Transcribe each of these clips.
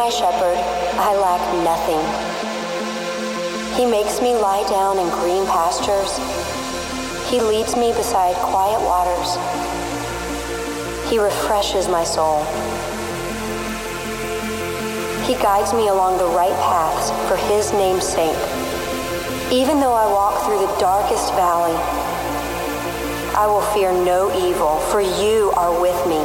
My shepherd, I lack nothing. He makes me lie down in green pastures. He leads me beside quiet waters. He refreshes my soul. He guides me along the right paths for his name's sake. Even though I walk through the darkest valley, I will fear no evil, for you are with me.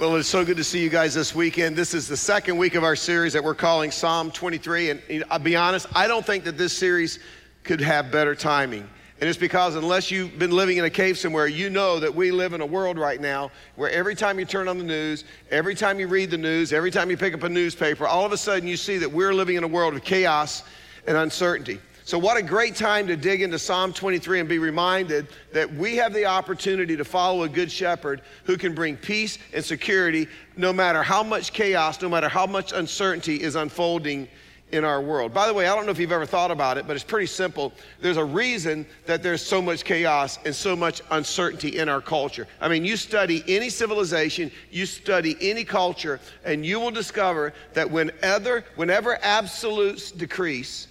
Well, it's so good to see you guys this weekend. This is the second week of our series that we're calling Psalm 23. And I'll be honest, I don't think that this series could have better timing. And it's because unless you've been living in a cave somewhere, you know that we live in a world right now where every time you turn on the news, every time you read the news, every time you pick up a newspaper, all of a sudden you see that we're living in a world of chaos and uncertainty. So, what a great time to dig into Psalm 23 and be reminded that we have the opportunity to follow a good shepherd who can bring peace and security no matter how much chaos, no matter how much uncertainty is unfolding in our world. By the way, I don't know if you've ever thought about it, but it's pretty simple. There's a reason that there's so much chaos and so much uncertainty in our culture. I mean, you study any civilization, you study any culture, and you will discover that whenever, whenever absolutes decrease,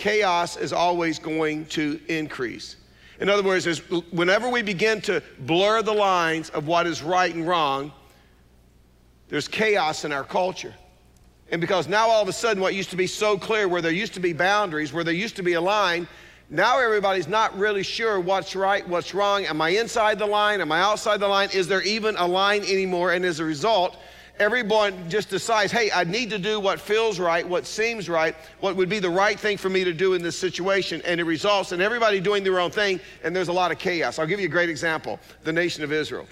chaos is always going to increase. In other words, whenever we begin to blur the lines of what is right and wrong, there's chaos in our culture. And because now all of a sudden, what used to be so clear, where there used to be boundaries, where there used to be a line, now everybody's not really sure what's right, what's wrong. Am I inside the line? Am I outside the line? Is there even a line anymore? And as a result, everyone just decides, hey, I need to do what feels right, what seems right, what would be the right thing for me to do in this situation. And it results in everybody doing their own thing, and there's a lot of chaos. I'll give you a great example the nation of Israel.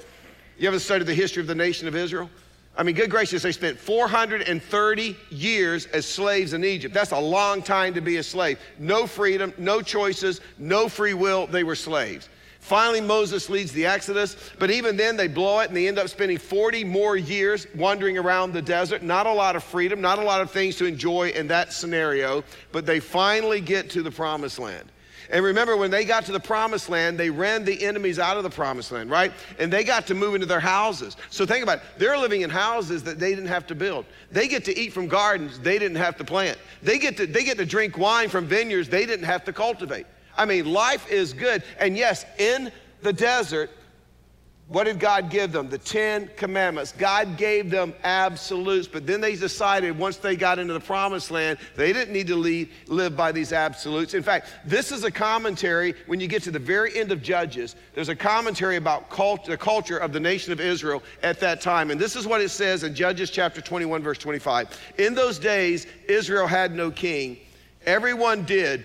You ever studied the history of the nation of Israel? I mean, good gracious, they spent 430 years as slaves in Egypt. That's a long time to be a slave. No freedom, no choices, no free will. They were slaves. Finally, Moses leads the Exodus, but even then they blow it and they end up spending 40 more years wandering around the desert. Not a lot of freedom, not a lot of things to enjoy in that scenario, but they finally get to the promised land. And remember, when they got to the promised land, they ran the enemies out of the promised land, right? And they got to move into their houses. So think about it. They're living in houses that they didn't have to build. They get to eat from gardens they didn't have to plant. They get to, they get to drink wine from vineyards they didn't have to cultivate. I mean, life is good. And yes, in the desert, what did God give them? The Ten Commandments. God gave them absolutes, but then they decided once they got into the promised land, they didn't need to live by these absolutes. In fact, this is a commentary when you get to the very end of Judges. There's a commentary about cult, the culture of the nation of Israel at that time. And this is what it says in Judges chapter 21, verse 25. In those days, Israel had no king. Everyone did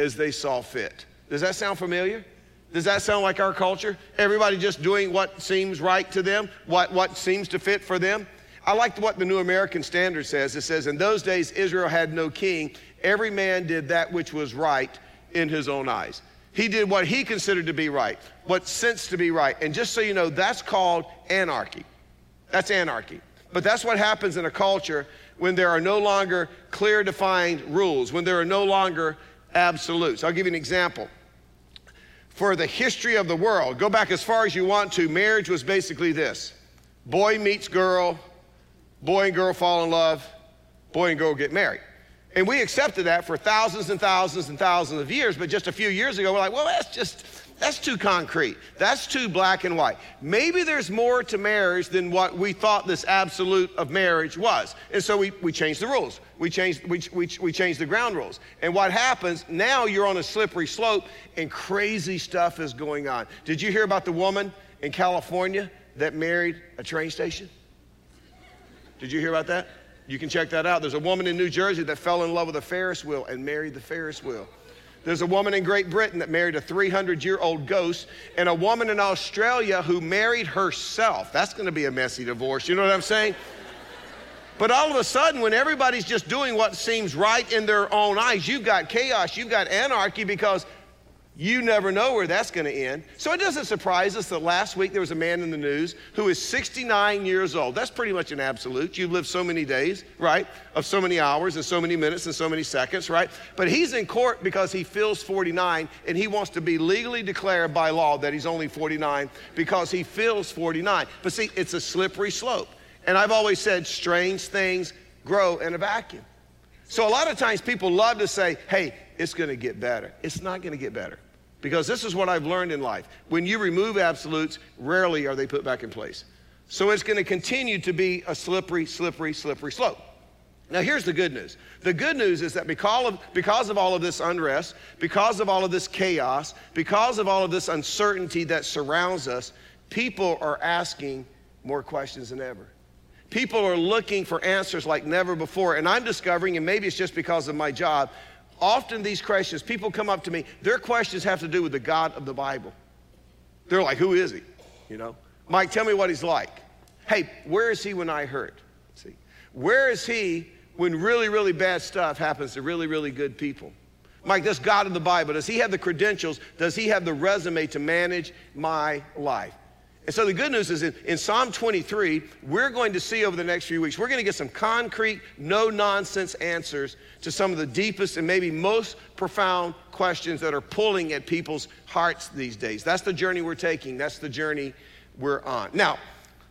as they saw fit. Does that sound familiar? Does that sound like our culture? Everybody just doing what seems right to them, what, what seems to fit for them? I like what the New American Standard says. It says, In those days, Israel had no king. Every man did that which was right in his own eyes. He did what he considered to be right, what sensed to be right. And just so you know, that's called anarchy. That's anarchy. But that's what happens in a culture when there are no longer clear defined rules, when there are no longer absolutes. I'll give you an example. For the history of the world, go back as far as you want to, marriage was basically this boy meets girl, boy and girl fall in love, boy and girl get married. And we accepted that for thousands and thousands and thousands of years, but just a few years ago, we're like, well, that's just, that's too concrete. That's too black and white. Maybe there's more to marriage than what we thought this absolute of marriage was. And so we, we changed the rules. We changed, we, we, we changed the ground rules. And what happens, now you're on a slippery slope and crazy stuff is going on. Did you hear about the woman in California that married a train station? Did you hear about that? You can check that out. There's a woman in New Jersey that fell in love with a Ferris wheel and married the Ferris wheel. There's a woman in Great Britain that married a 300 year old ghost, and a woman in Australia who married herself. That's to be a messy divorce. You know what I'm saying? But all of a sudden, when everybody's just doing what seems right in their own eyes, you've got chaos, you've got anarchy because you never know where that's going to end. So it doesn't surprise us that last week there was a man in the news who is 69 years old. That's pretty much an absolute. You've lived so many days, right? Of so many hours and so many minutes and so many seconds, right? But he's in court because he feels 49 and he wants to be legally declared by law that he's only 49 because he feels 49. But see, it's a slippery slope. And I've always said strange things grow in a vacuum. So a lot of times people love to say, hey, it's going to get better. It's not going to get better. Because this is what I've learned in life. When you remove absolutes, rarely are they put back in place. So it's going to continue to be a slippery, slippery, slippery slope. Now, here's the good news. The good news is that because of, because of all of this unrest, because of all of this chaos, because of all of this uncertainty that surrounds us, people are asking more questions than ever. People are looking for answers like never before. And I'm discovering, and maybe it's just because of my job, often these questions, people come up to me, their questions have to do with the God of the Bible. They're like, who is he? You know? Mike, tell me what he's like. Hey, where is he when I hurt? See, where is he when really, really bad stuff happens to really, really good people? Mike, this God of the Bible, does he have the credentials? Does he have the resume to manage my life? And so the good news is in, in, Psalm 23, we're going to see over the next few weeks, we're going to get some concrete, no nonsense answers to some of the deepest and maybe most profound questions that are pulling at people's hearts these days. That's the journey we're taking, that's the journey we're on. Now,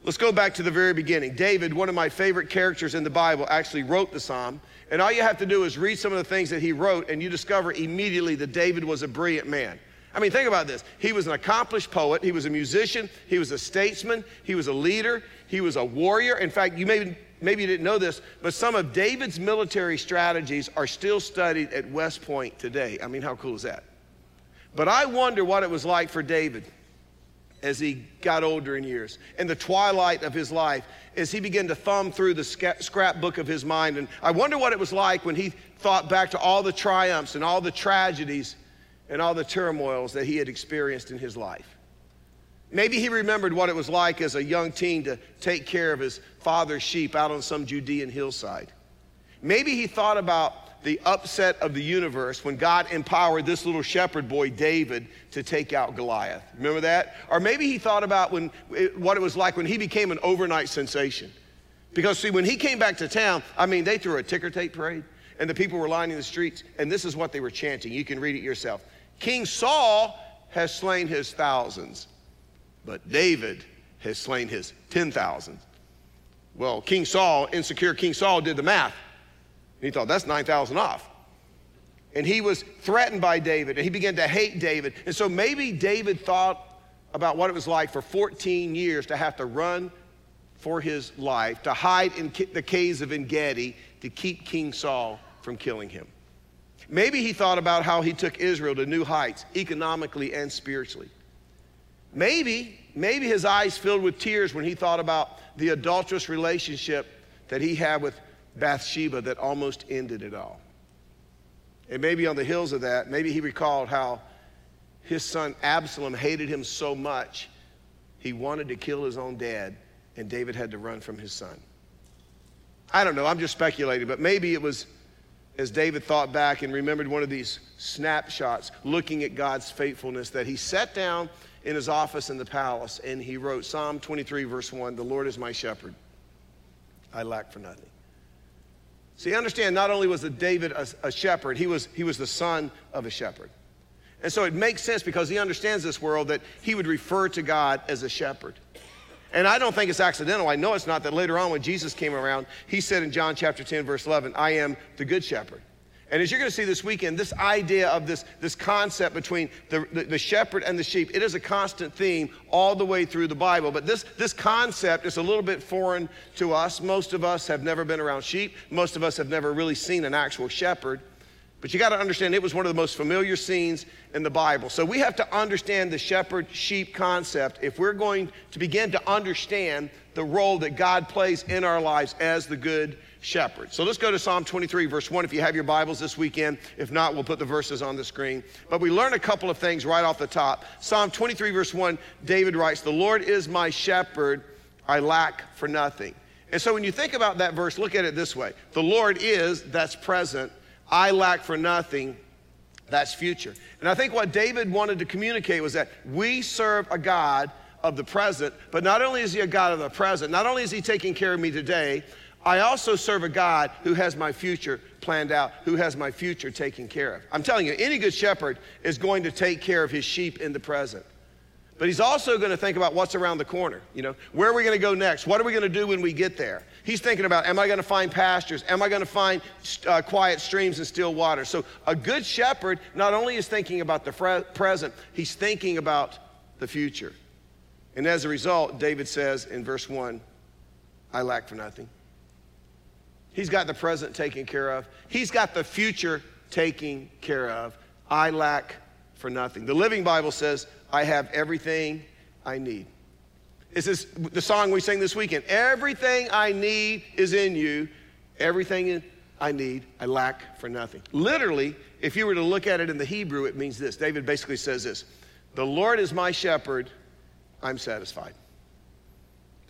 let's go back to the very beginning. David, one of my favorite characters in the Bible, actually wrote the psalm. And all you have to do is read some of the things that he wrote, and you discover immediately that David was a brilliant man. I mean, think about this. He was an accomplished poet, he was a musician, he was a statesman, he was a leader, he was a warrior. In fact, you maybe, maybe you didn't know this, but some of David's military strategies are still studied at West Point today. I mean, how cool is that? But I wonder what it was like for David as he got older in years, in the twilight of his life, as he began to thumb through the scrapbook of his mind. And I wonder what it was like when he thought back to all the triumphs and all the tragedies and all the turmoils that he had experienced in his life. Maybe he remembered what it was like as a young teen to take care of his father's sheep out on some Judean hillside. Maybe he thought about the upset of the universe when God empowered this little shepherd boy, David, to take out Goliath. Remember that? Or maybe he thought about when, what it was like when he became an overnight sensation. Because, see, when he came back to town, I mean, they threw a ticker tape parade, and the people were lining the streets, and this is what they were chanting. You can read it yourself King Saul has slain his thousands, but David has slain his ten thousands. Well, King Saul, insecure King Saul, did the math. He thought, that's 9,000 off. And he was threatened by David, and he began to hate David. And so maybe David thought about what it was like for 14 years to have to run for his life, to hide in the caves of En Gedi to keep King Saul from killing him. Maybe he thought about how he took Israel to new heights, economically and spiritually. Maybe, maybe his eyes filled with tears when he thought about the adulterous relationship that he had with Bathsheba that almost ended it all. And maybe on the heels of that, maybe he recalled how his son Absalom hated him so much, he wanted to kill his own dad, and David had to run from his son. I don't know, I'm just speculating, but maybe it was as David thought back and remembered one of these snapshots looking at God's faithfulness, that he sat down in his office in the palace and he wrote Psalm 23, verse 1 The Lord is my shepherd, I lack for nothing. See, understand, not only was David a, a shepherd, he was, he was the son of a shepherd. And so it makes sense because he understands this world that he would refer to God as a shepherd. And I don't think it's accidental. I know it's not that later on when Jesus came around, he said in John chapter 10, verse 11, I am the good shepherd. And as you're going to see this weekend, this idea of this, this concept between the, the, the, shepherd and the sheep, it is a constant theme all the way through the Bible. But this, this concept is a little bit foreign to us. Most of us have never been around sheep, most of us have never really seen an actual shepherd. But you got to understand, it was one of the most familiar scenes in the Bible. So we have to understand the shepherd sheep concept if we're going to begin to understand the role that God plays in our lives as the good shepherd. So let's go to Psalm 23, verse 1, if you have your Bibles this weekend. If not, we'll put the verses on the screen. But we learn a couple of things right off the top. Psalm 23, verse 1, David writes, The Lord is my shepherd, I lack for nothing. And so when you think about that verse, look at it this way The Lord is, that's present. I lack for nothing, that's future. And I think what David wanted to communicate was that we serve a God of the present, but not only is he a God of the present, not only is he taking care of me today, I also serve a God who has my future planned out, who has my future taken care of. I'm telling you, any good shepherd is going to take care of his sheep in the present. But he's also going to think about what's around the corner. You know, where are we going to go next? What are we going to do when we get there? He's thinking about, am I going to find pastures? Am I going to find uh, quiet streams and still water? So a good shepherd not only is thinking about the fre- present, he's thinking about the future. And as a result, David says in verse 1, I lack for nothing. He's got the present taken care of. He's got the future taken care of. I lack for nothing. The Living Bible says, I have everything I need. This is the song we sing this weekend. Everything I need is in you. Everything I need, I lack for nothing. Literally, if you were to look at it in the Hebrew, it means this. David basically says this The Lord is my shepherd, I'm satisfied.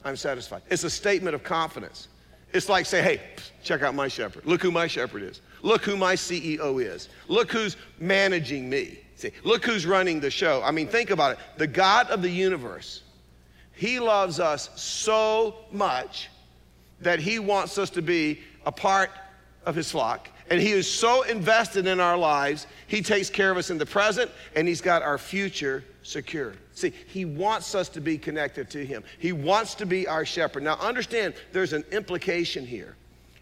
I'm satisfied. It's a statement of confidence. It's like say, hey, check out my shepherd. Look who my shepherd is. Look who my CEO is. Look who's managing me. See, look who's running the show. I mean, think about it. The God of the universe, He loves us so much that He wants us to be a part of His flock. And He is so invested in our lives, He takes care of us in the present, and He's got our future secure. See, He wants us to be connected to Him. He wants to be our shepherd. Now, understand there's an implication here.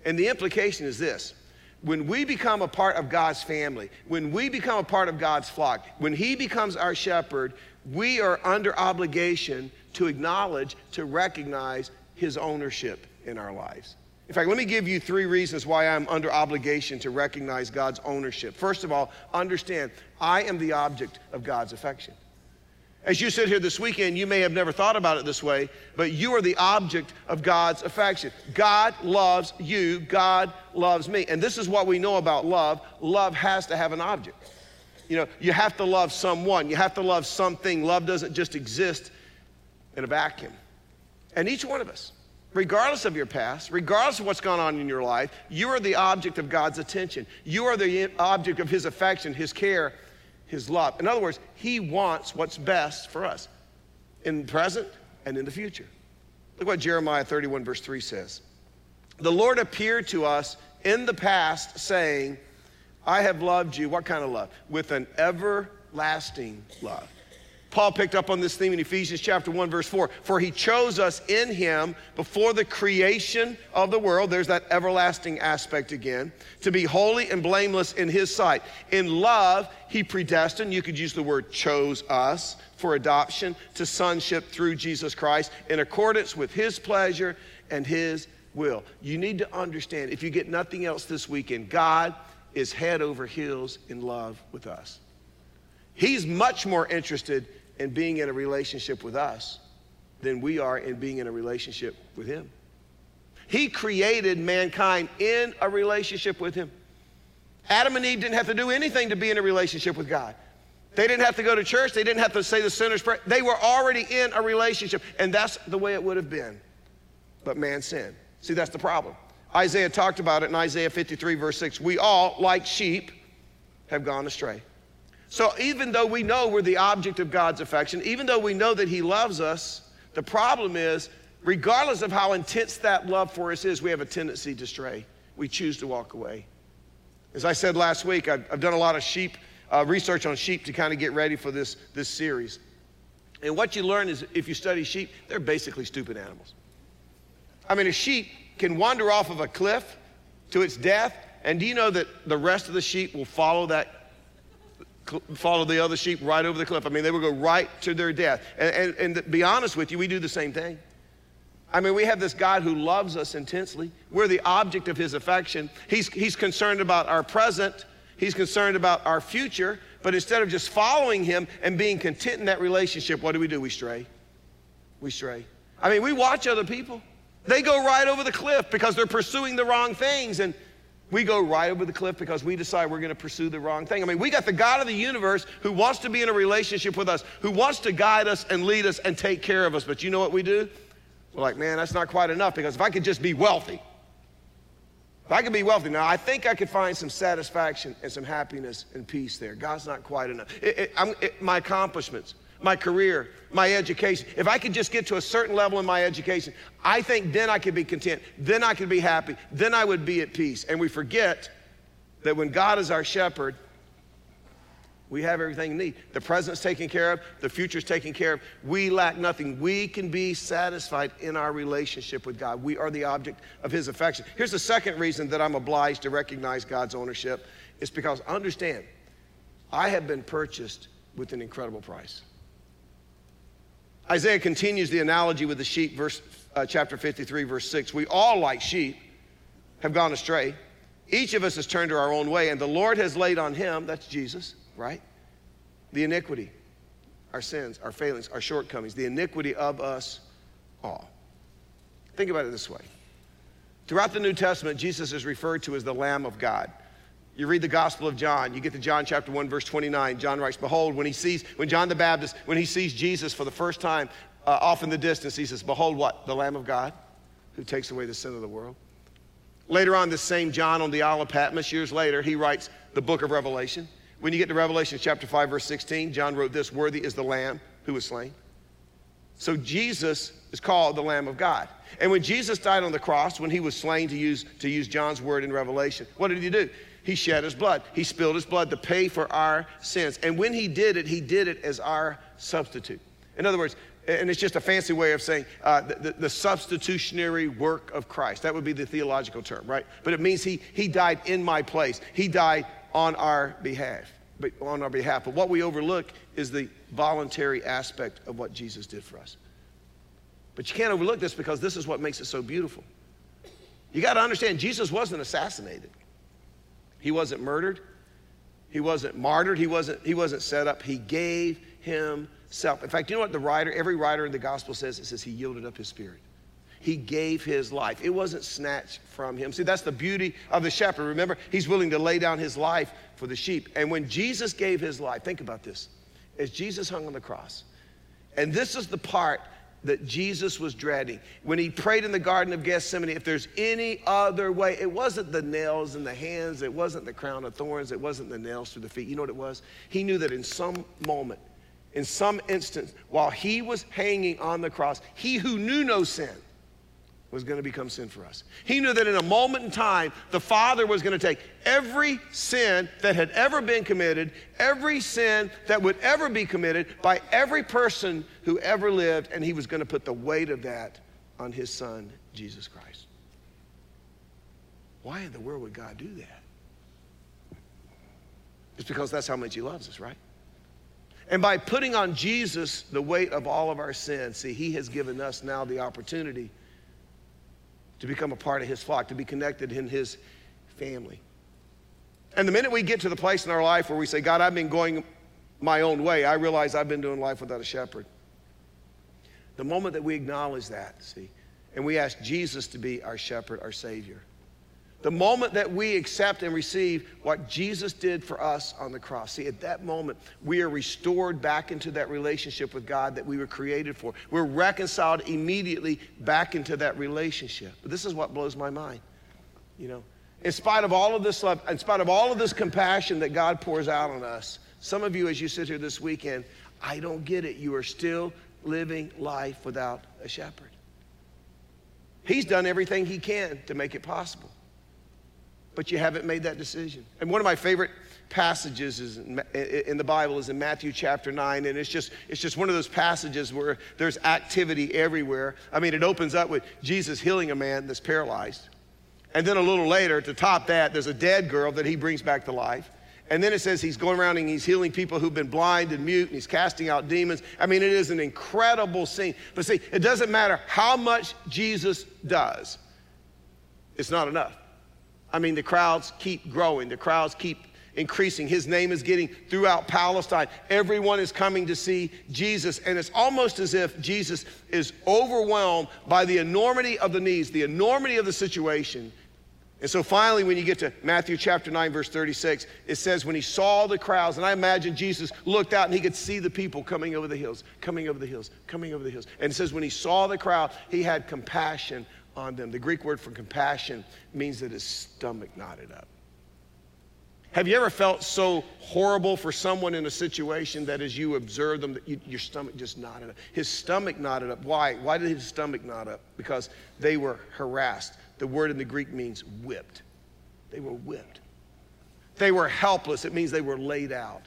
And the implication is this when we become a part of God's family, when we become a part of God's flock, when He becomes our shepherd, we are under obligation to acknowledge, to recognize His ownership in our lives. In fact, let me give you three reasons why I'm under obligation to recognize God's ownership. First of all, understand I am the object of God's affection. As you sit here this weekend, you may have never thought about it this way, but you are the object of God's affection. God loves you, God loves me. And this is what we know about love love has to have an object. You know, you have to love someone, you have to love something. Love doesn't just exist in a vacuum. And each one of us, regardless of your past, regardless of what's gone on in your life, you are the object of God's attention. You are the object of His affection, His care, his love. In other words, he wants what's best for us in the present and in the future. Look what Jeremiah 31, verse 3 says. The Lord appeared to us in the past, saying, I have loved you. What kind of love? With an everlasting love. Paul picked up on this theme in Ephesians chapter 1 verse 4. For he chose us in him before the creation of the world. There's that everlasting aspect again. To be holy and blameless in his sight. In love, he predestined, you could use the word chose us for adoption to sonship through Jesus Christ in accordance with his pleasure and his will. You need to understand, if you get nothing else this weekend, God is head over heels in love with us. He's much more interested in being in a relationship with us than we are in being in a relationship with Him. He created mankind in a relationship with Him. Adam and Eve didn't have to do anything to be in a relationship with God. They didn't have to go to church. They didn't have to say the sinner's prayer. They were already in a relationship, and that's the way it would have been. But man sinned. See, that's the problem. Isaiah talked about it in Isaiah 53, verse 6. We all, like sheep, have gone astray. So even though we know we're the object of God's affection, even though we know that He loves us, the problem is, regardless of how intense that love for us is, we have a tendency to stray. We choose to walk away. As I said last week, I've, I've done a lot of sheep uh, research on sheep to kind of get ready for this, this series. And what you learn is if you study sheep, they're basically stupid animals. I mean, a sheep can wander off of a cliff to its death, and do you know that the rest of the sheep will follow that follow the other sheep right over the cliff. I mean, they would go right to their death. And, and, and be honest with you, we do the same thing. I mean, we have this God who loves us intensely. We're the object of his affection. He's, he's concerned about our present, he's concerned about our future. But instead of just following him and being content in that relationship, what do we do? We stray. We stray. I mean, we watch other people. They go right over the cliff because they're pursuing the wrong things. And we go right over the cliff because we decide we're going to pursue the wrong thing. I mean, we got the God of the universe who wants to be in a relationship with us, who wants to guide us and lead us and take care of us. But you know what we do? We're like, man, that's not quite enough because if I could just be wealthy, if I could be wealthy, now I think I could find some satisfaction and some happiness and peace there. God's not quite enough. It, it, it, my accomplishments, my career, my education, if I could just get to a certain level in my education, I think then I could be content. Then I could be happy. Then I would be at peace. And we forget that when God is our shepherd, we have everything we need. The present's taken care of, the future's taken care of. We lack nothing. We can be satisfied in our relationship with God. We are the object of His affection. Here's the second reason that I'm obliged to recognize God's ownership it's because understand, I have been purchased with an incredible price. Isaiah continues the analogy with the sheep, verse, uh, chapter 53, verse 6. We all, like sheep, have gone astray. Each of us has turned to our own way, and the Lord has laid on him, that's Jesus, right? The iniquity, our sins, our failings, our shortcomings, the iniquity of us all. Think about it this way. Throughout the New Testament, Jesus is referred to as the Lamb of God. You read the Gospel of John, you get to John chapter 1, verse 29. John writes, Behold, when he sees, when John the Baptist, when he sees Jesus for the first time uh, off in the distance, he says, Behold, what? The Lamb of God who takes away the sin of the world. Later on, this same John on the Isle of Patmos, years later, he writes the book of Revelation. When you get to Revelation chapter 5, verse 16, John wrote this Worthy is the Lamb who was slain. So Jesus is called the Lamb of God. And when Jesus died on the cross, when he was slain, to use, to use John's word in Revelation, what did he do? He shed his blood. He spilled his blood to pay for our sins. And when he did it, he did it as our substitute. In other words, and it's just a fancy way of saying uh, the, the, substitutionary work of Christ. That would be the theological term, right? But it means he, he died in my place. He died on our behalf, on our behalf. But what we overlook is the voluntary aspect of what Jesus did for us. But you can't overlook this because this is what makes it so beautiful. You got to understand, Jesus wasn't assassinated. He wasn't murdered. He wasn't martyred. He wasn't, he wasn't set up. He gave himself. In fact, you know what the writer, every writer in the gospel says? It says he yielded up his spirit. He gave his life. It wasn't snatched from him. See, that's the beauty of the shepherd. Remember, he's willing to lay down his life for the sheep. And when Jesus gave his life, think about this. As Jesus hung on the cross, and this is the part that Jesus was dreading. When he prayed in the Garden of Gethsemane, if there's any other way, it wasn't the nails in the hands, it wasn't the crown of thorns, it wasn't the nails through the feet. You know what it was? He knew that in some moment, in some instance, while he was hanging on the cross, he who knew no sin, was going to become sin for us. He knew that in a moment in time, the Father was going to take every sin that had ever been committed, every sin that would ever be committed by every person who ever lived, and He was going to put the weight of that on His Son, Jesus Christ. Why in the world would God do that? It's because that's how much He loves us, right? And by putting on Jesus the weight of all of our sins, see, He has given us now the opportunity to become a part of his flock, to be connected in his family. And the minute we get to the place in our life where we say, God, I've been going my own way, I realize I've been doing life without a shepherd. The moment that we acknowledge that, see, and we ask Jesus to be our shepherd, our Savior, the moment that we accept and receive what Jesus did for us on the cross, see, at that moment, we are restored back into that relationship with God that we were created for. We're reconciled immediately back into that relationship. But this is what blows my mind. You know, in spite of all of this love, in spite of all of this compassion that God pours out on us, some of you, as you sit here this weekend, I don't get it. You are still living life without a shepherd. He's done everything he can to make it possible but you haven't made that decision. And one of my favorite passages is in the Bible is in Matthew chapter 9 and it's just it's just one of those passages where there's activity everywhere. I mean it opens up with Jesus healing a man that's paralyzed. And then a little later to top that there's a dead girl that he brings back to life. And then it says he's going around and he's healing people who've been blind and mute and he's casting out demons. I mean it is an incredible scene. But see, it doesn't matter how much Jesus does. It's not enough. I mean, the crowds keep growing, the crowds keep increasing. His name is getting throughout Palestine. Everyone is coming to see Jesus, and it's almost as if Jesus is overwhelmed by the enormity of the needs, the enormity of the situation, And so finally, when you get to Matthew chapter 9, verse 36, it says, When he saw the crowds, and I imagine Jesus looked out and he could see the people coming over the hills, coming over the hills, coming over the hills. And it says, When he saw the crowd, he had compassion on them. The Greek word for compassion means that his stomach knotted up. Have you ever felt so horrible for someone in a situation that as you observe them, that you, your stomach just knotted up? His stomach knotted up. Why? Why did his stomach knot up? Because they were harassed. The word in the Greek means whipped. They were whipped. They were helpless. It means they were laid out.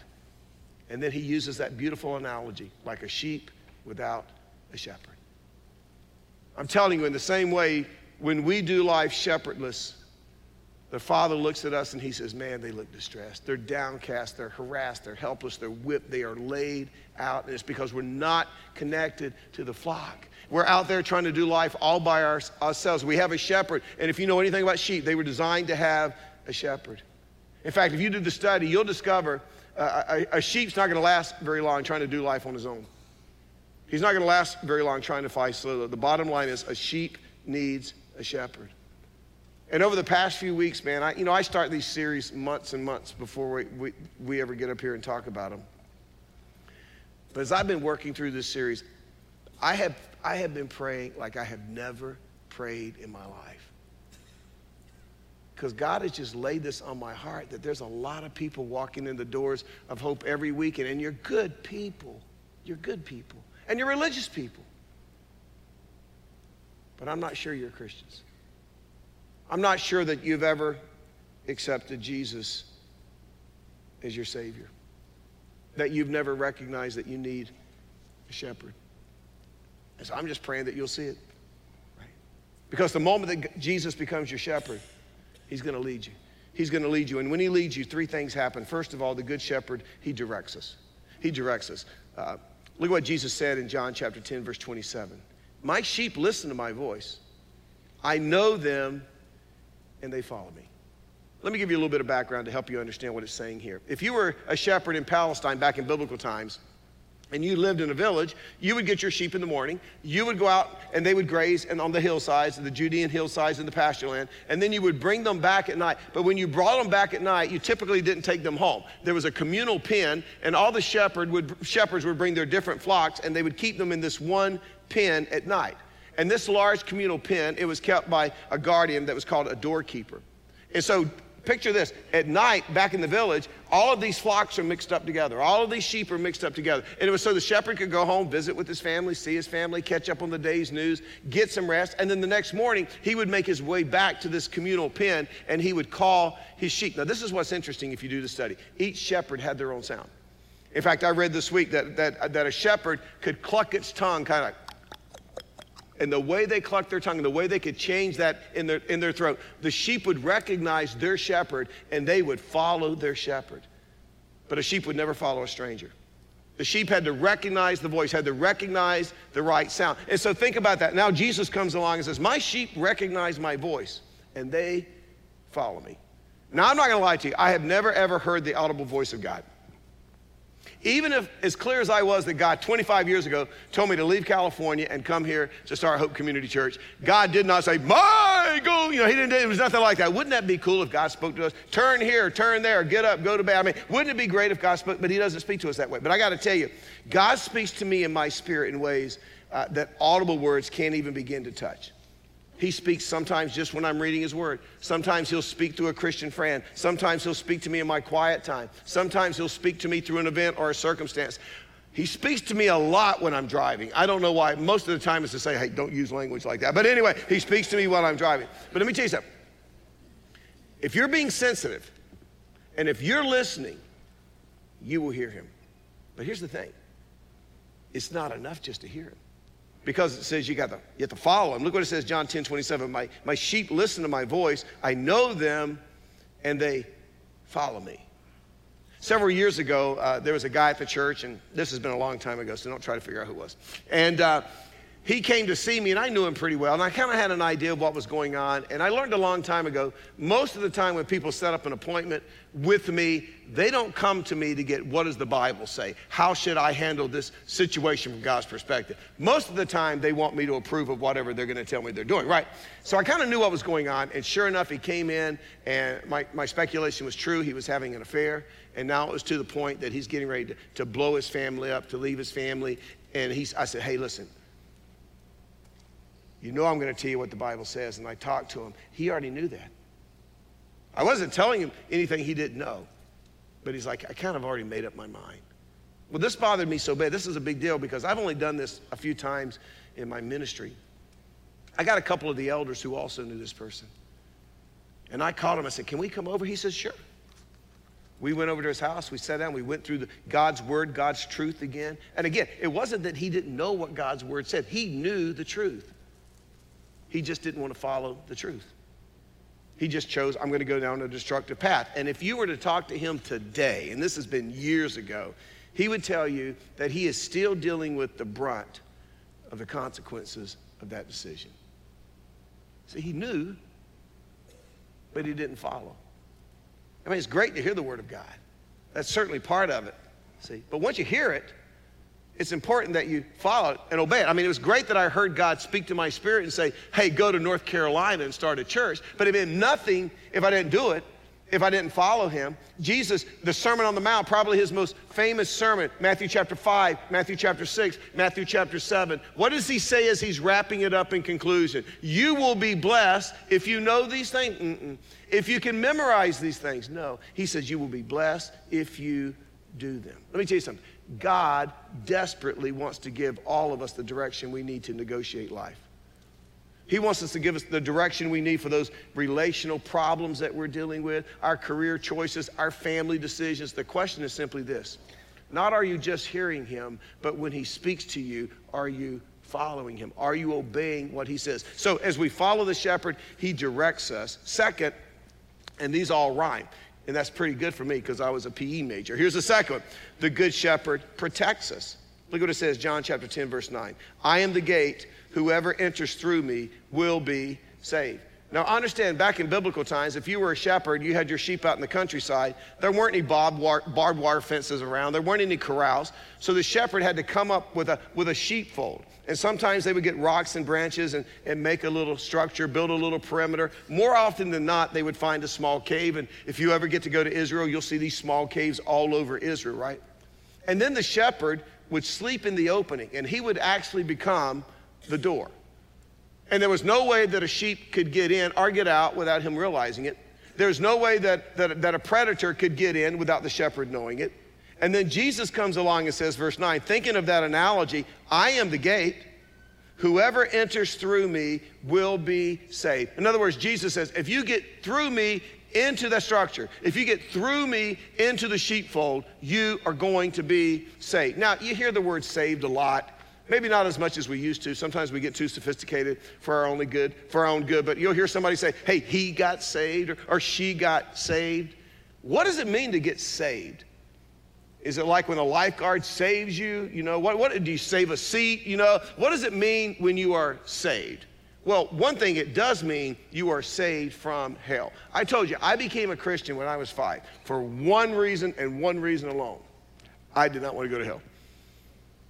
And then he uses that beautiful analogy like a sheep without a shepherd. I'm telling you, in the same way, when we do life shepherdless, the father looks at us and he says, Man, they look distressed. They're downcast, they're harassed, they're helpless, they're whipped, they are laid out. And it's because we're not connected to the flock. We're out there trying to do life all by our, ourselves. We have a shepherd. And if you know anything about sheep, they were designed to have a shepherd. In fact, if you do the study, you'll discover uh, a, a sheep's not going to last very long trying to do life on his own. He's not going to last very long trying to fight. So the bottom line is a sheep needs a shepherd. And over the past few weeks, man, I, you know, I start these series months and months before we, we, we ever get up here and talk about them. But as I've been working through this series, I have, I have been praying like I have never prayed in my life. Because God has just laid this on my heart that there's a lot of people walking in the doors of hope every weekend, and you're good people. You're good people. And you're religious people. But I'm not sure you're Christians. I'm not sure that you've ever accepted Jesus as your Savior, that you've never recognized that you need a shepherd. And so I'm just praying that you'll see it. Right? Because the moment that Jesus becomes your shepherd, he's going to lead you. He's going to lead you. And when he leads you, three things happen. First of all, the good shepherd, he directs us. He directs us. Uh, look at what Jesus said in John chapter 10, verse 27. My sheep listen to my voice. I know them and they follow me. Let me give you a little bit of background to help you understand what it's saying here. If you were a shepherd in Palestine back in biblical times, and you lived in a village, you would get your sheep in the morning. You would go out and they would graze and on the hillsides, the Judean hillsides and the pasture land, and then you would bring them back at night. But when you brought them back at night, you typically didn't take them home. There was a communal pen, and all the shepherd would, shepherds would bring their different flocks, and they would keep them in this one pen at night. And this large communal pen, it was kept by a guardian that was called a doorkeeper. And so picture this. At night back in the village all of these flocks are mixed up together. All of these sheep are mixed up together. And it was so the shepherd could go home visit with his family see his family catch up on the day's news get some rest. And then the next morning he would make his way back to this communal pen and he would call his sheep. Now this is what's interesting if you do the study. Each shepherd had their own sound. In fact i read this week that, that, that a shepherd could cluck its tongue kind of and the way they clucked their tongue and the way they could change that in their, in their throat, the sheep would recognize their shepherd and they would follow their shepherd. But a sheep would never follow a stranger. The sheep had to recognize the voice, had to recognize the right sound. And so think about that. Now Jesus comes along and says, My sheep recognize my voice and they follow me. Now I'm not going to lie to you, I have never ever heard the audible voice of God. Even if, as clear as I was that God 25 years ago told me to leave California and come here to start Hope Community Church, God did not say, My go, you know, He didn't, it was nothing like that. Wouldn't that be cool if God spoke to us? Turn here, turn there, get up, go to bed. I mean, wouldn't it be great if God spoke? But He doesn't speak to us that way. But I got to tell you, God speaks to me in my spirit in ways uh, that audible words can't even begin to touch. He speaks sometimes just when I'm reading His Word. Sometimes He'll speak to a Christian friend. Sometimes He'll speak to me in my quiet time. Sometimes He'll speak to me through an event or a circumstance. He speaks to me a lot when I'm driving. I don't know why. Most of the time it's to say, hey, don't use language like that. But anyway, He speaks to me while I'm driving. But let me tell you something. If you're being sensitive and if you're listening, you will hear Him. But here's the thing it's not enough just to hear Him because it says you got to you have to follow him. Look what it says, John 10, 27. My, my sheep listen to my voice. I know them and they follow me. Several years ago, uh, there was a guy at the church, and this has been a long time ago, so don't try to figure out who it was. And uh, he came to see me, and I knew him pretty well, and I kind of had an idea of what was going on. And I learned a long time ago most of the time when people set up an appointment with me, they don't come to me to get what does the Bible say? How should I handle this situation from God's perspective? Most of the time, they want me to approve of whatever they're going to tell me they're doing, right? So I kind of knew what was going on, and sure enough, he came in, and my, my speculation was true. He was having an affair, and now it was to the point that he's getting ready to, to blow his family up, to leave his family. And he's, I said, hey, listen, you know I'm going to tell you what the Bible says. And I talked to him. He already knew that. I wasn't telling him anything he didn't know. But he's like, I kind of already made up my mind. Well, this bothered me so bad. This is a big deal because I've only done this a few times in my ministry. I got a couple of the elders who also knew this person. And I called him. I said, Can we come over? He said, Sure. We went over to his house. We sat down. We went through the, God's word, God's truth again. And again, it wasn't that he didn't know what God's word said, he knew the truth. He just didn't want to follow the truth. He just chose, I'm going to go down a destructive path. And if you were to talk to him today, and this has been years ago, he would tell you that he is still dealing with the brunt of the consequences of that decision. See, he knew, but he didn't follow. I mean, it's great to hear the word of God. That's certainly part of it. See, but once you hear it, it's important that you follow it and obey it. I mean, it was great that I heard God speak to my spirit and say, hey, go to North Carolina and start a church. But it meant nothing if I didn't do it, if I didn't follow him. Jesus, the Sermon on the Mount, probably his most famous sermon, Matthew chapter 5, Matthew chapter 6, Matthew chapter 7. What does he say as he's wrapping it up in conclusion? You will be blessed if you know these things. Mm-mm. If you can memorize these things. No. He says, you will be blessed if you do them. Let me tell you something. God desperately wants to give all of us the direction we need to negotiate life. He wants us to give us the direction we need for those relational problems that we're dealing with, our career choices, our family decisions. The question is simply this not are you just hearing him, but when he speaks to you, are you following him? Are you obeying what he says? So as we follow the shepherd, he directs us. Second, and these all rhyme. And that's pretty good for me because I was a PE major. Here's the second one the good shepherd protects us. Look what it says, John chapter 10, verse 9. I am the gate. Whoever enters through me will be saved. Now, understand, back in biblical times, if you were a shepherd, you had your sheep out in the countryside, there weren't any barbed wire fences around, there weren't any corrals. So the shepherd had to come up with a, with a sheepfold. And sometimes they would get rocks and branches and, and make a little structure, build a little perimeter. More often than not, they would find a small cave. And if you ever get to go to Israel, you'll see these small caves all over Israel, right? And then the shepherd would sleep in the opening, and he would actually become the door. And there was no way that a sheep could get in or get out without him realizing it. There's no way that, that, that a predator could get in without the shepherd knowing it. And then Jesus comes along and says, verse 9, thinking of that analogy, I am the gate. Whoever enters through me will be saved. In other words, Jesus says, if you get through me into the structure, if you get through me into the sheepfold, you are going to be saved. Now, you hear the word saved a lot. Maybe not as much as we used to. Sometimes we get too sophisticated for our only good, for our own good. But you'll hear somebody say, "Hey, he got saved," or, or "She got saved." What does it mean to get saved? Is it like when a lifeguard saves you? You know, what, what do you save a seat? You know, what does it mean when you are saved? Well, one thing it does mean you are saved from hell. I told you, I became a Christian when I was five for one reason and one reason alone. I did not want to go to hell.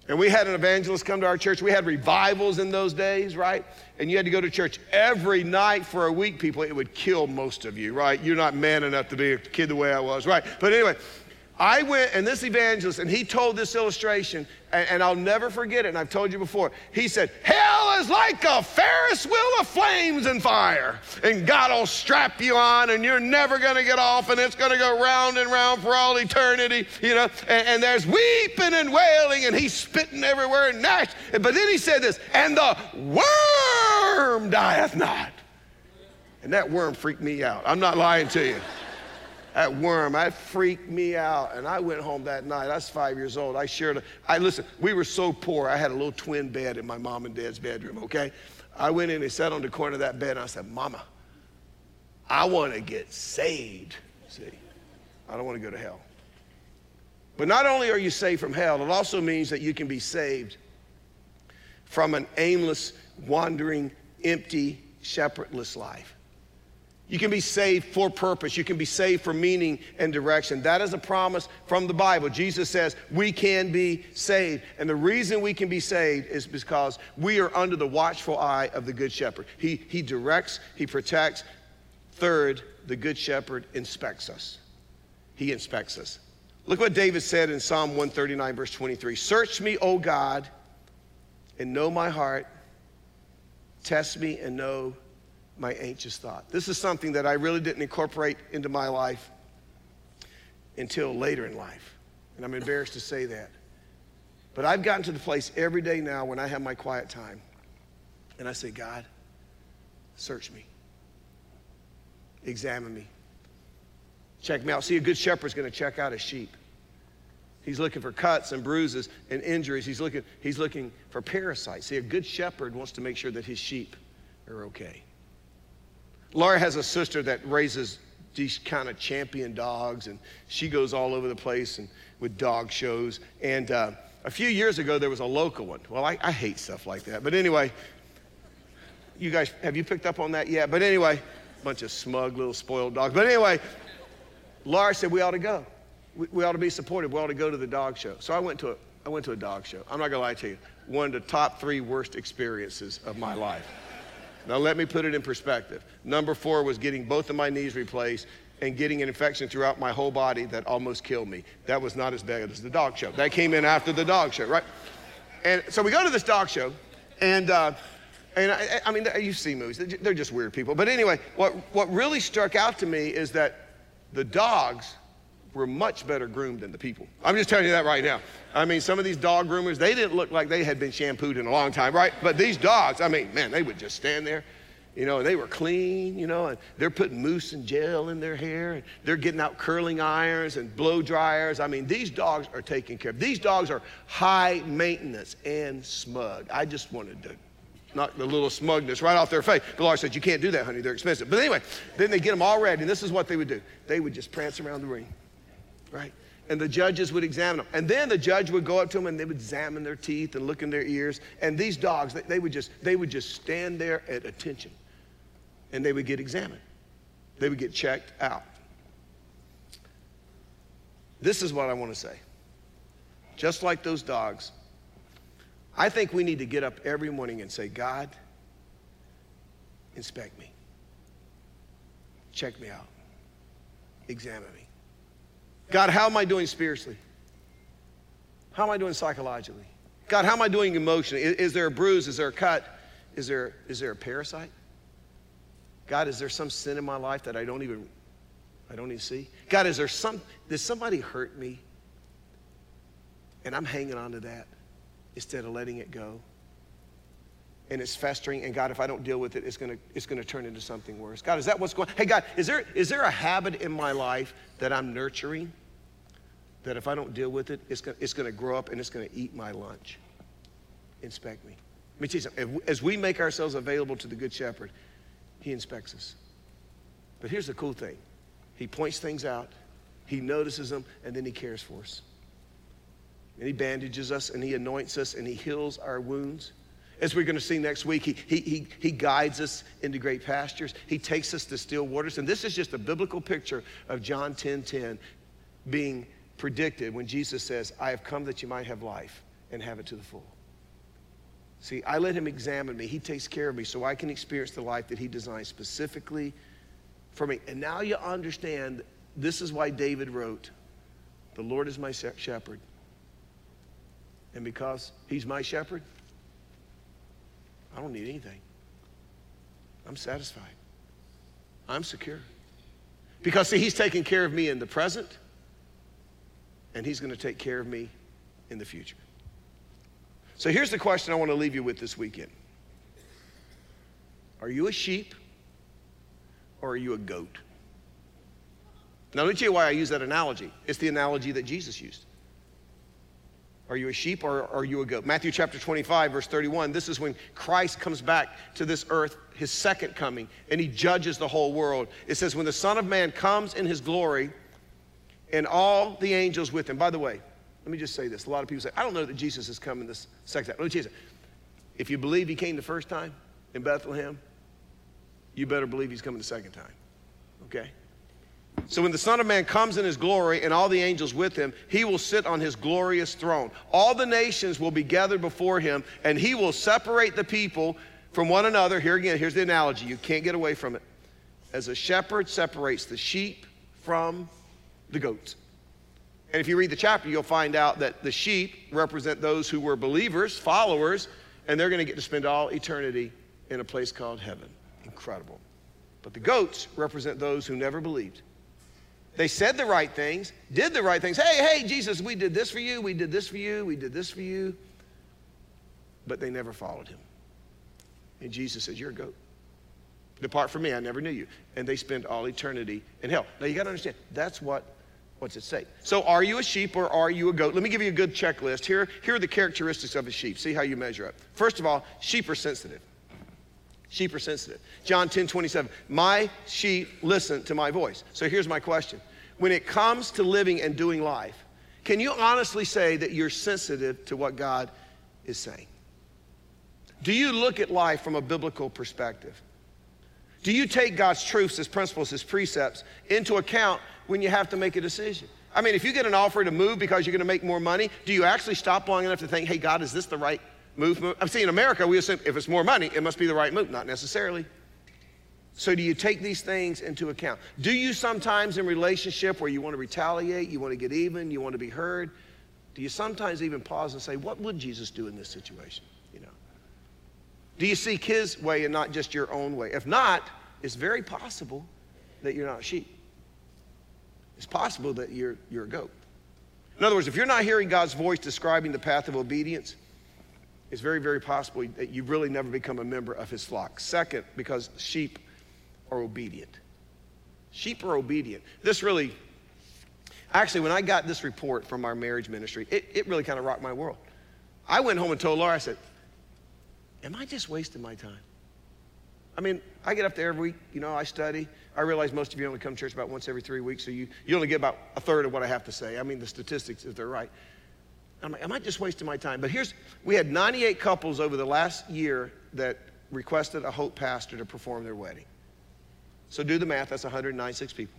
And we had an evangelist come to our church. We had revivals in those days, right? And you had to go to church every night for a week, people. It would kill most of you, right? You're not man enough to be a kid the way I was, right? But anyway, I went, and this evangelist, and he told this illustration, and, and, I'll never forget it, and I've told you before. He said, Hell is like a Ferris wheel of flames and fire, and God will strap you on, and you're never gonna get off, and it's gonna go round and round for all eternity, you know, and, and there's weeping and wailing, and he's spitting everywhere and gnash. But then he said this, and the worm dieth not. And that worm freaked me out. I'm not lying to you that worm. That freaked me out. And I went home that night. I was five years old. I shared, a, I listen, we were so poor. I had a little twin bed in my mom and dad's bedroom, okay? I went in and sat on the corner of that bed and I said, Mama, I want to get saved. See, I don't want to go to hell. But not only are you saved from hell, it also means that you can be saved from an aimless, wandering, empty, shepherdless life. You can be saved for purpose. You can be saved for meaning and direction. That is a promise from the Bible. Jesus says we can be saved. And the reason we can be saved is because we are under the watchful eye of the Good Shepherd. He, he directs, He protects. Third, the Good Shepherd inspects us. He inspects us. Look what David said in Psalm 139, verse 23 Search me, O God, and know my heart. Test me and know my anxious thought. This is something that I really didn't incorporate into my life until later in life. And I'm embarrassed to say that. But I've gotten to the place every day now when I have my quiet time and I say, God, search me, examine me, check me out. See, a good shepherd's going to check out his sheep. He's looking for cuts and bruises and injuries. He's looking, he's looking for parasites. See, a good shepherd wants to make sure that his sheep are okay. Laura has a sister that raises these kind of champion dogs, and she goes all over the place and with dog shows. And uh, a few years ago, there was a local one. Well, I, I hate stuff like that. But anyway, you guys, have you picked up on that yet? But anyway, bunch of smug little spoiled dogs. But anyway, Laura said we ought to go. We, we, ought to be supportive. We ought to go to the dog show. So I went to a, I went to a dog show. I'm not gonna lie to you, one of the top three worst experiences of my life. Now, let me put it in perspective. Number four was getting both of my knees replaced and getting an infection throughout my whole body that almost killed me. That was not as bad as the dog show. That came in after the dog show, right? And so we go to this dog show, and uh, and I, I mean, you see movies; they're just weird people. But anyway, what what really struck out to me is that the dogs were much better groomed than the people. I'm just telling you that right now. I mean, some of these dog groomers, they didn't look like they had been shampooed in a long time, right? But these dogs, I mean, man, they would just stand there, you know, and they were clean, you know, and they're putting mousse and gel in their hair, and they're getting out curling irons and blow dryers. I mean, these dogs are taken care of. These dogs are high maintenance and smug. I just wanted to knock the little smugness right off their face. Laura said, You can't do that, honey. They're expensive. But anyway, then they get them all ready, and this is what they would do they would just prance around the ring right? And the judges would examine them. And then the judge would go up to them and they would examine their teeth and look in their ears. And these dogs, they, they would just, they would just stand there at attention. And they would get examined. They would get checked out. This is what I want to say. Just like those dogs, I think we need to get up every morning and say, God, inspect me. Check me out. Examine me. God, how am I doing spiritually? How am I doing psychologically? God, how am I doing emotionally? Is, is, there a bruise? Is there a cut? Is there, is there a parasite? God, is there some sin in my life that I don't even I don't even see? God, is there some did somebody hurt me? And I'm hanging on to that instead of letting it go. And it's festering, and God, if I don't deal with it, it's gonna, it's gonna turn into something worse. God, is that what's going Hey God, is there is there a habit in my life that I'm nurturing? That if I don't deal with it, it's gonna, it's gonna grow up and it's to eat my lunch. Inspect me. Let me tell you something. As we make ourselves available to the Good Shepherd, He inspects us. But here's the cool thing He points things out, He notices them, and then He cares for us. And He bandages us, and He anoints us, and He heals our wounds. As we're going to see next week, he, he, he, he guides us into great pastures. He takes us to still waters. And this is just a biblical picture of John 10 10 being predicted when Jesus says, I have come that you might have life and have it to the full. See, I let him examine me. He takes care of me so I can experience the life that he designed specifically for me. And now you understand this is why David wrote, The Lord is my shepherd. And because he's my shepherd, I don't need anything. I'm satisfied. I'm secure. Because, see, he's taking care of me in the present and He's going to take care of me in the future. So here's the question I want to leave you with this weekend Are you a sheep or are you a goat? Now, let me tell you why I use that analogy. It's the analogy that Jesus used. Are you a sheep or are you a goat? Matthew chapter 25, verse 31. This is when Christ comes back to this earth, his second coming, and he judges the whole world. It says, When the Son of Man comes in his glory, and all the angels with him. By the way, let me just say this. A lot of people say, I don't know that Jesus is coming this second time. Let me tell you something. If you believe he came the first time in Bethlehem, you better believe he's coming the second time. Okay? So when the Son of Man comes in his glory and all the angels with him, he will sit on his glorious throne. All the nations will be gathered before him, and he will separate the people from one another. Here again, here's the analogy. You can't get away from it. As a shepherd separates the sheep from the goats. And if you read the chapter, you'll find out that the sheep represent those who were believers, followers, and they're going to get to spend all eternity in a place called heaven. Incredible. But the goats represent those who never believed. They said the right things, did the right things. Hey, hey, Jesus, we did this for you, we did this for you, we did this for you. But they never followed him. And Jesus says, You're a goat. Depart from me, I never knew you. And they spend all eternity in hell. Now you got to understand, that's what what's it say? So are you a sheep or are you a goat? Let me give you a good checklist. Here, here are the characteristics of a sheep. See how you measure up. First of all, sheep are sensitive. Sheep are sensitive. John 10 27. My sheep listen to my voice. So here's my question. When it comes to living and doing life, can you honestly say that you're sensitive to what God is saying? Do you look at life from a biblical perspective? Do you take God's truths, His principles, His precepts into account when you have to make a decision? I mean, if you get an offer to move because you're going to make more money, do you actually stop long enough to think, hey, God, is this the right move? I'm seeing in America, we assume if it's more money, it must be the right move. Not necessarily. So, do you take these things into account? Do you sometimes in relationship where you want to retaliate, you want to get even, you want to be heard, do you sometimes even pause and say, what would Jesus do in this situation? Do you seek his way and not just your own way? If not, it's very possible that you're not a sheep. It's possible that you're, you're a goat. In other words, if you're not hearing God's voice describing the path of obedience, it's very, very possible that you've really never become a member of his flock. Second, because sheep are obedient. Sheep are obedient. This really, actually, when I got this report from our marriage ministry, it, it really kind of rocked my world. I went home and told Laura, I said, am I just wasting my time? I mean, I get up there every week, you know, I study. I realize most of you only come to church about once every three weeks, so you, you only get about a third of what I have to say. I mean, the statistics, if they're right. I'm like, am I just wasting my time? But here's, we had 98 couples over the last year that requested a Hope pastor to perform their wedding. So do the math, that's 196 people.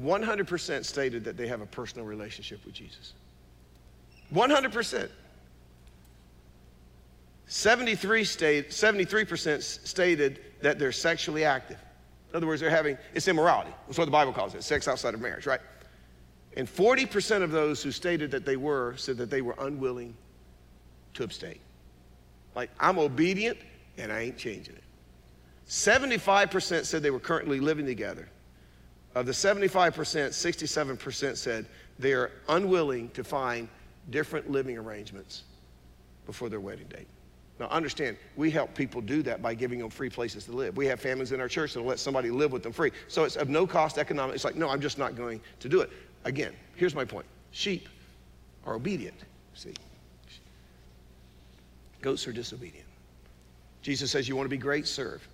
100% stated that they have a personal relationship with Jesus. 100%. 73 state, 73% stated that they're sexually active. In other words, they're having, it's immorality. That's what the Bible calls it, sex outside of marriage, right? And 40% of those who stated that they were said that they were unwilling to abstain. Like, I'm obedient and I ain't changing it. 75% said they were currently living together. Of the 75%, 67% said they are unwilling to find different living arrangements before their wedding date. Now, understand, we help people do that by giving them free places to live. We have families in our church that'll let somebody live with them free. So it's of no cost economic. It's like, no, I'm just not going to do it. Again, here's my point sheep are obedient, see. Goats are disobedient. Jesus says, You want to be great? Serve.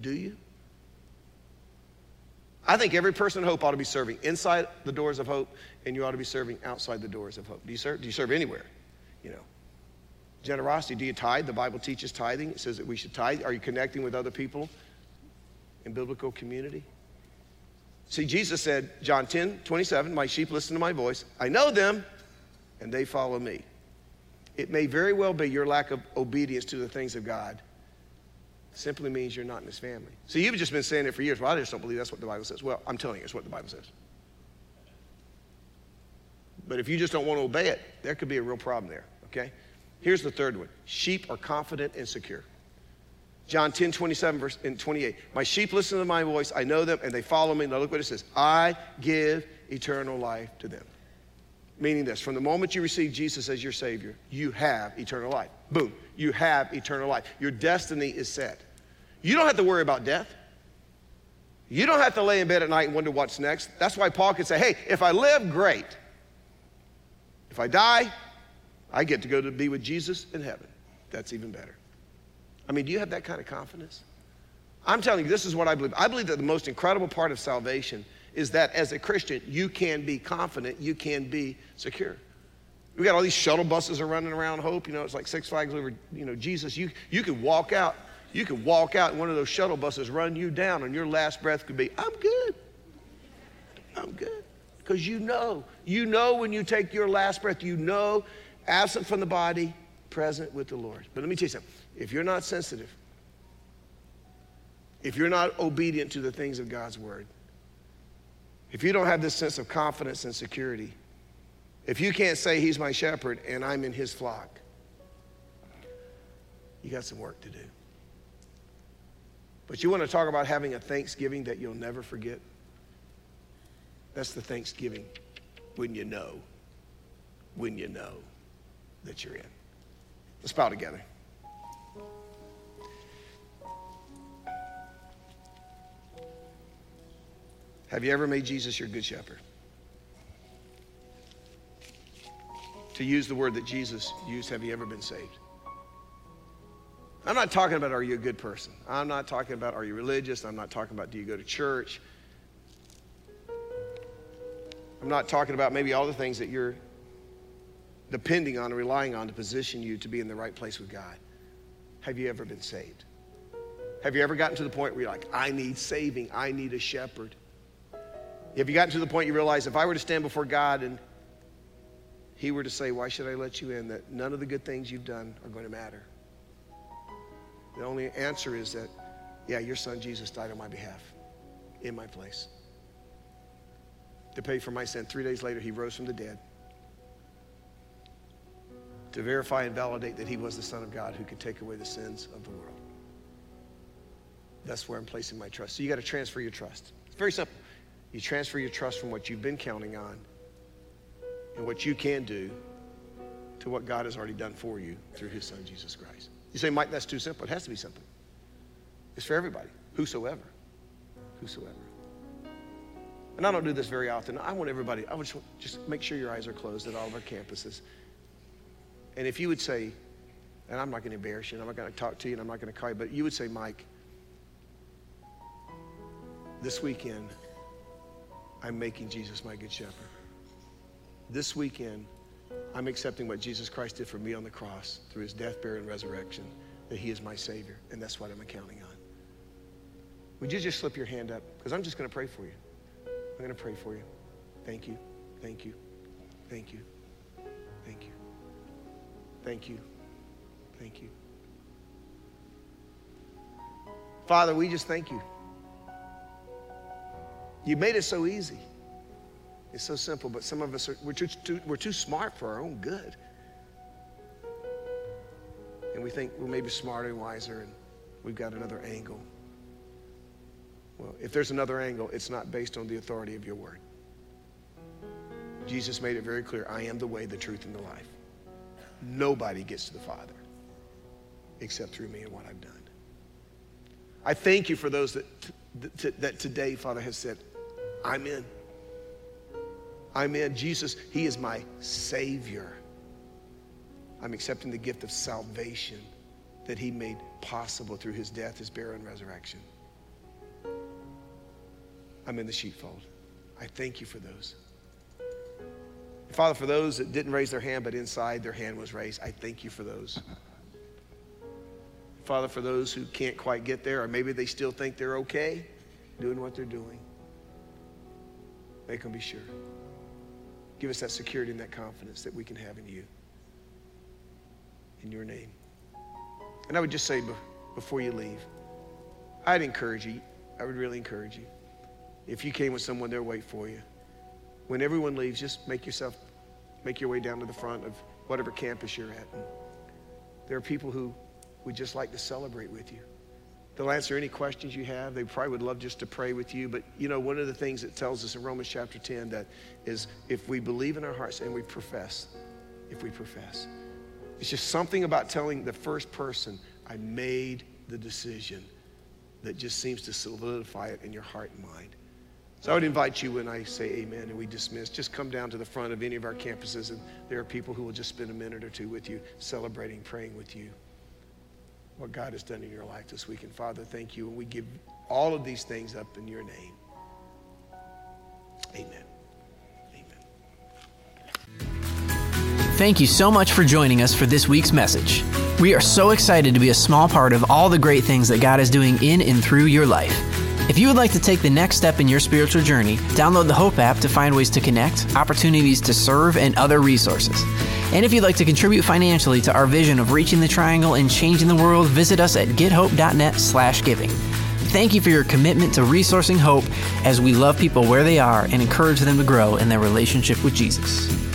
Do you? I think every person in hope ought to be serving inside the doors of hope, and you ought to be serving outside the doors of hope. Do you serve? Do you serve anywhere? You know. Generosity. Do you tithe? The Bible teaches tithing. It says that we should tithe. Are you connecting with other people in biblical community? See, Jesus said, John 10, 27, my sheep listen to my voice. I know them, and they follow me. It may very well be your lack of obedience to the things of God simply means you're not in his family. So you've just been saying it for years. Well, I just don't believe that's what the Bible says. Well, I'm telling you, it's what the Bible says. But if you just don't want to obey it, there could be a real problem there, okay? Here's the third one sheep are confident and secure. John 10, 27 verse, and 28. My sheep listen to my voice. I know them and they follow me. Now look what it says. I give eternal life to them. Meaning this, from the moment you receive Jesus as your Savior, you have eternal life. Boom, you have eternal life. Your destiny is set. You don't have to worry about death. You don't have to lay in bed at night and wonder what's next. That's why Paul could say, hey, if I live, great. If I die, I get to go to be with Jesus in heaven. That's even better. I mean, do you have that kind of confidence? I'm telling you, this is what I believe. I believe that the most incredible part of salvation is that as a Christian, you can be confident, you can be secure. We got all these shuttle buses are running around Hope. You know, it's like Six Flags over, you know, Jesus. You, you could walk out, you could walk out in one of those shuttle buses, run you down, and your last breath could be, I'm good. I'm good. Because you know, you know when you take your last breath, you know, absent from the body, present with the Lord. But let me tell you something. If you're not sensitive, if you're not obedient to the things of God's word, if you don't have this sense of confidence and security, if you can't say he's my shepherd and I'm in his flock, you got some work to do. But you want to talk about having a Thanksgiving that you'll never forget? That's the Thanksgiving when you know, when you know that you're in. Let's bow together. Have you ever made Jesus your good shepherd? To use the word that Jesus used, have you ever been saved? I'm not talking about are you a good person. I'm not talking about are you religious. I'm not talking about do you go to church. I'm not talking about maybe all the things that you're depending on and relying on to position you to be in the right place with God. Have you ever been saved? Have you ever gotten to the point where you're like, I need saving, I need a shepherd? Have you gotten to the point you realize if I were to stand before God and He were to say, Why should I let you in? that none of the good things you've done are going to matter? The only answer is that, yeah, your son Jesus died on my behalf, in my place, to pay for my sin. Three days later, He rose from the dead to verify and validate that He was the Son of God who could take away the sins of the world. That's where I'm placing my trust. So you got to transfer your trust. It's very simple. You transfer your trust from what you've been counting on and what you can do to what God has already done for you through his son, Jesus Christ. You say, Mike, that's too simple. It has to be simple. It's for everybody, whosoever. Whosoever. And I don't do this very often. I want everybody, I would just, just make sure your eyes are closed at all of our campuses. And if you would say, and I'm not going to embarrass you, and I'm not going to talk to you, and I'm not going to call you, but you would say, Mike, this weekend, I'm making Jesus my good shepherd. This weekend, I'm accepting what Jesus Christ did for me on the cross through his death, burial, and resurrection, that he is my Savior, and that's what I'm counting on. Would you just slip your hand up? Because I'm just going to pray for you. I'm going to pray for you. Thank you. Thank you. Thank you. Thank you. Thank you. Thank you. Father, we just thank you. You made it so easy. It's so simple, but some of us are we're too, too, we're too smart for our own good. And we think we're maybe smarter and wiser and we've got another angle. Well, if there's another angle, it's not based on the authority of your word. Jesus made it very clear I am the way, the truth, and the life. Nobody gets to the Father except through me and what I've done. I thank you for those that, that, that today, Father, has said, I'm in. I'm in. Jesus, He is my Savior. I'm accepting the gift of salvation that He made possible through His death, His burial, and resurrection. I'm in the sheepfold. I thank you for those. Father, for those that didn't raise their hand, but inside their hand was raised, I thank you for those. Father, for those who can't quite get there, or maybe they still think they're okay doing what they're doing, make them be sure. Give us that security and that confidence that we can have in you. In your name. And I would just say before you leave, I'd encourage you, I would really encourage you. If you came with someone there, wait for you. When everyone leaves, just make yourself, make your way down to the front of whatever campus you're at. And there are people who would just like to celebrate with you. They'll answer any questions you have. They probably would love just to pray with you. But you know, one of the things it tells us in Romans chapter 10 that is if we believe in our hearts and we profess, if we profess, it's just something about telling the first person, I made the decision that just seems to solidify it in your heart and mind. So I would invite you when I say amen and we dismiss, just come down to the front of any of our campuses and there are people who will just spend a minute or two with you, celebrating, praying with you what God has done in your life this week. And Father, thank you. And we give all of these things up in your name. Amen. Amen. Thank you so much for joining us for this week's message. We are so excited to be a small part of all the great things that God is doing in and through your life. If you would like to take the next step in your spiritual journey, download the Hope app to find ways to connect, opportunities to serve, and other resources. And if you'd like to contribute financially to our vision of reaching the triangle and changing the world, visit us at gethope.net slash giving. Thank you for your commitment to resourcing hope as we love people where they are and encourage them to grow in their relationship with Jesus.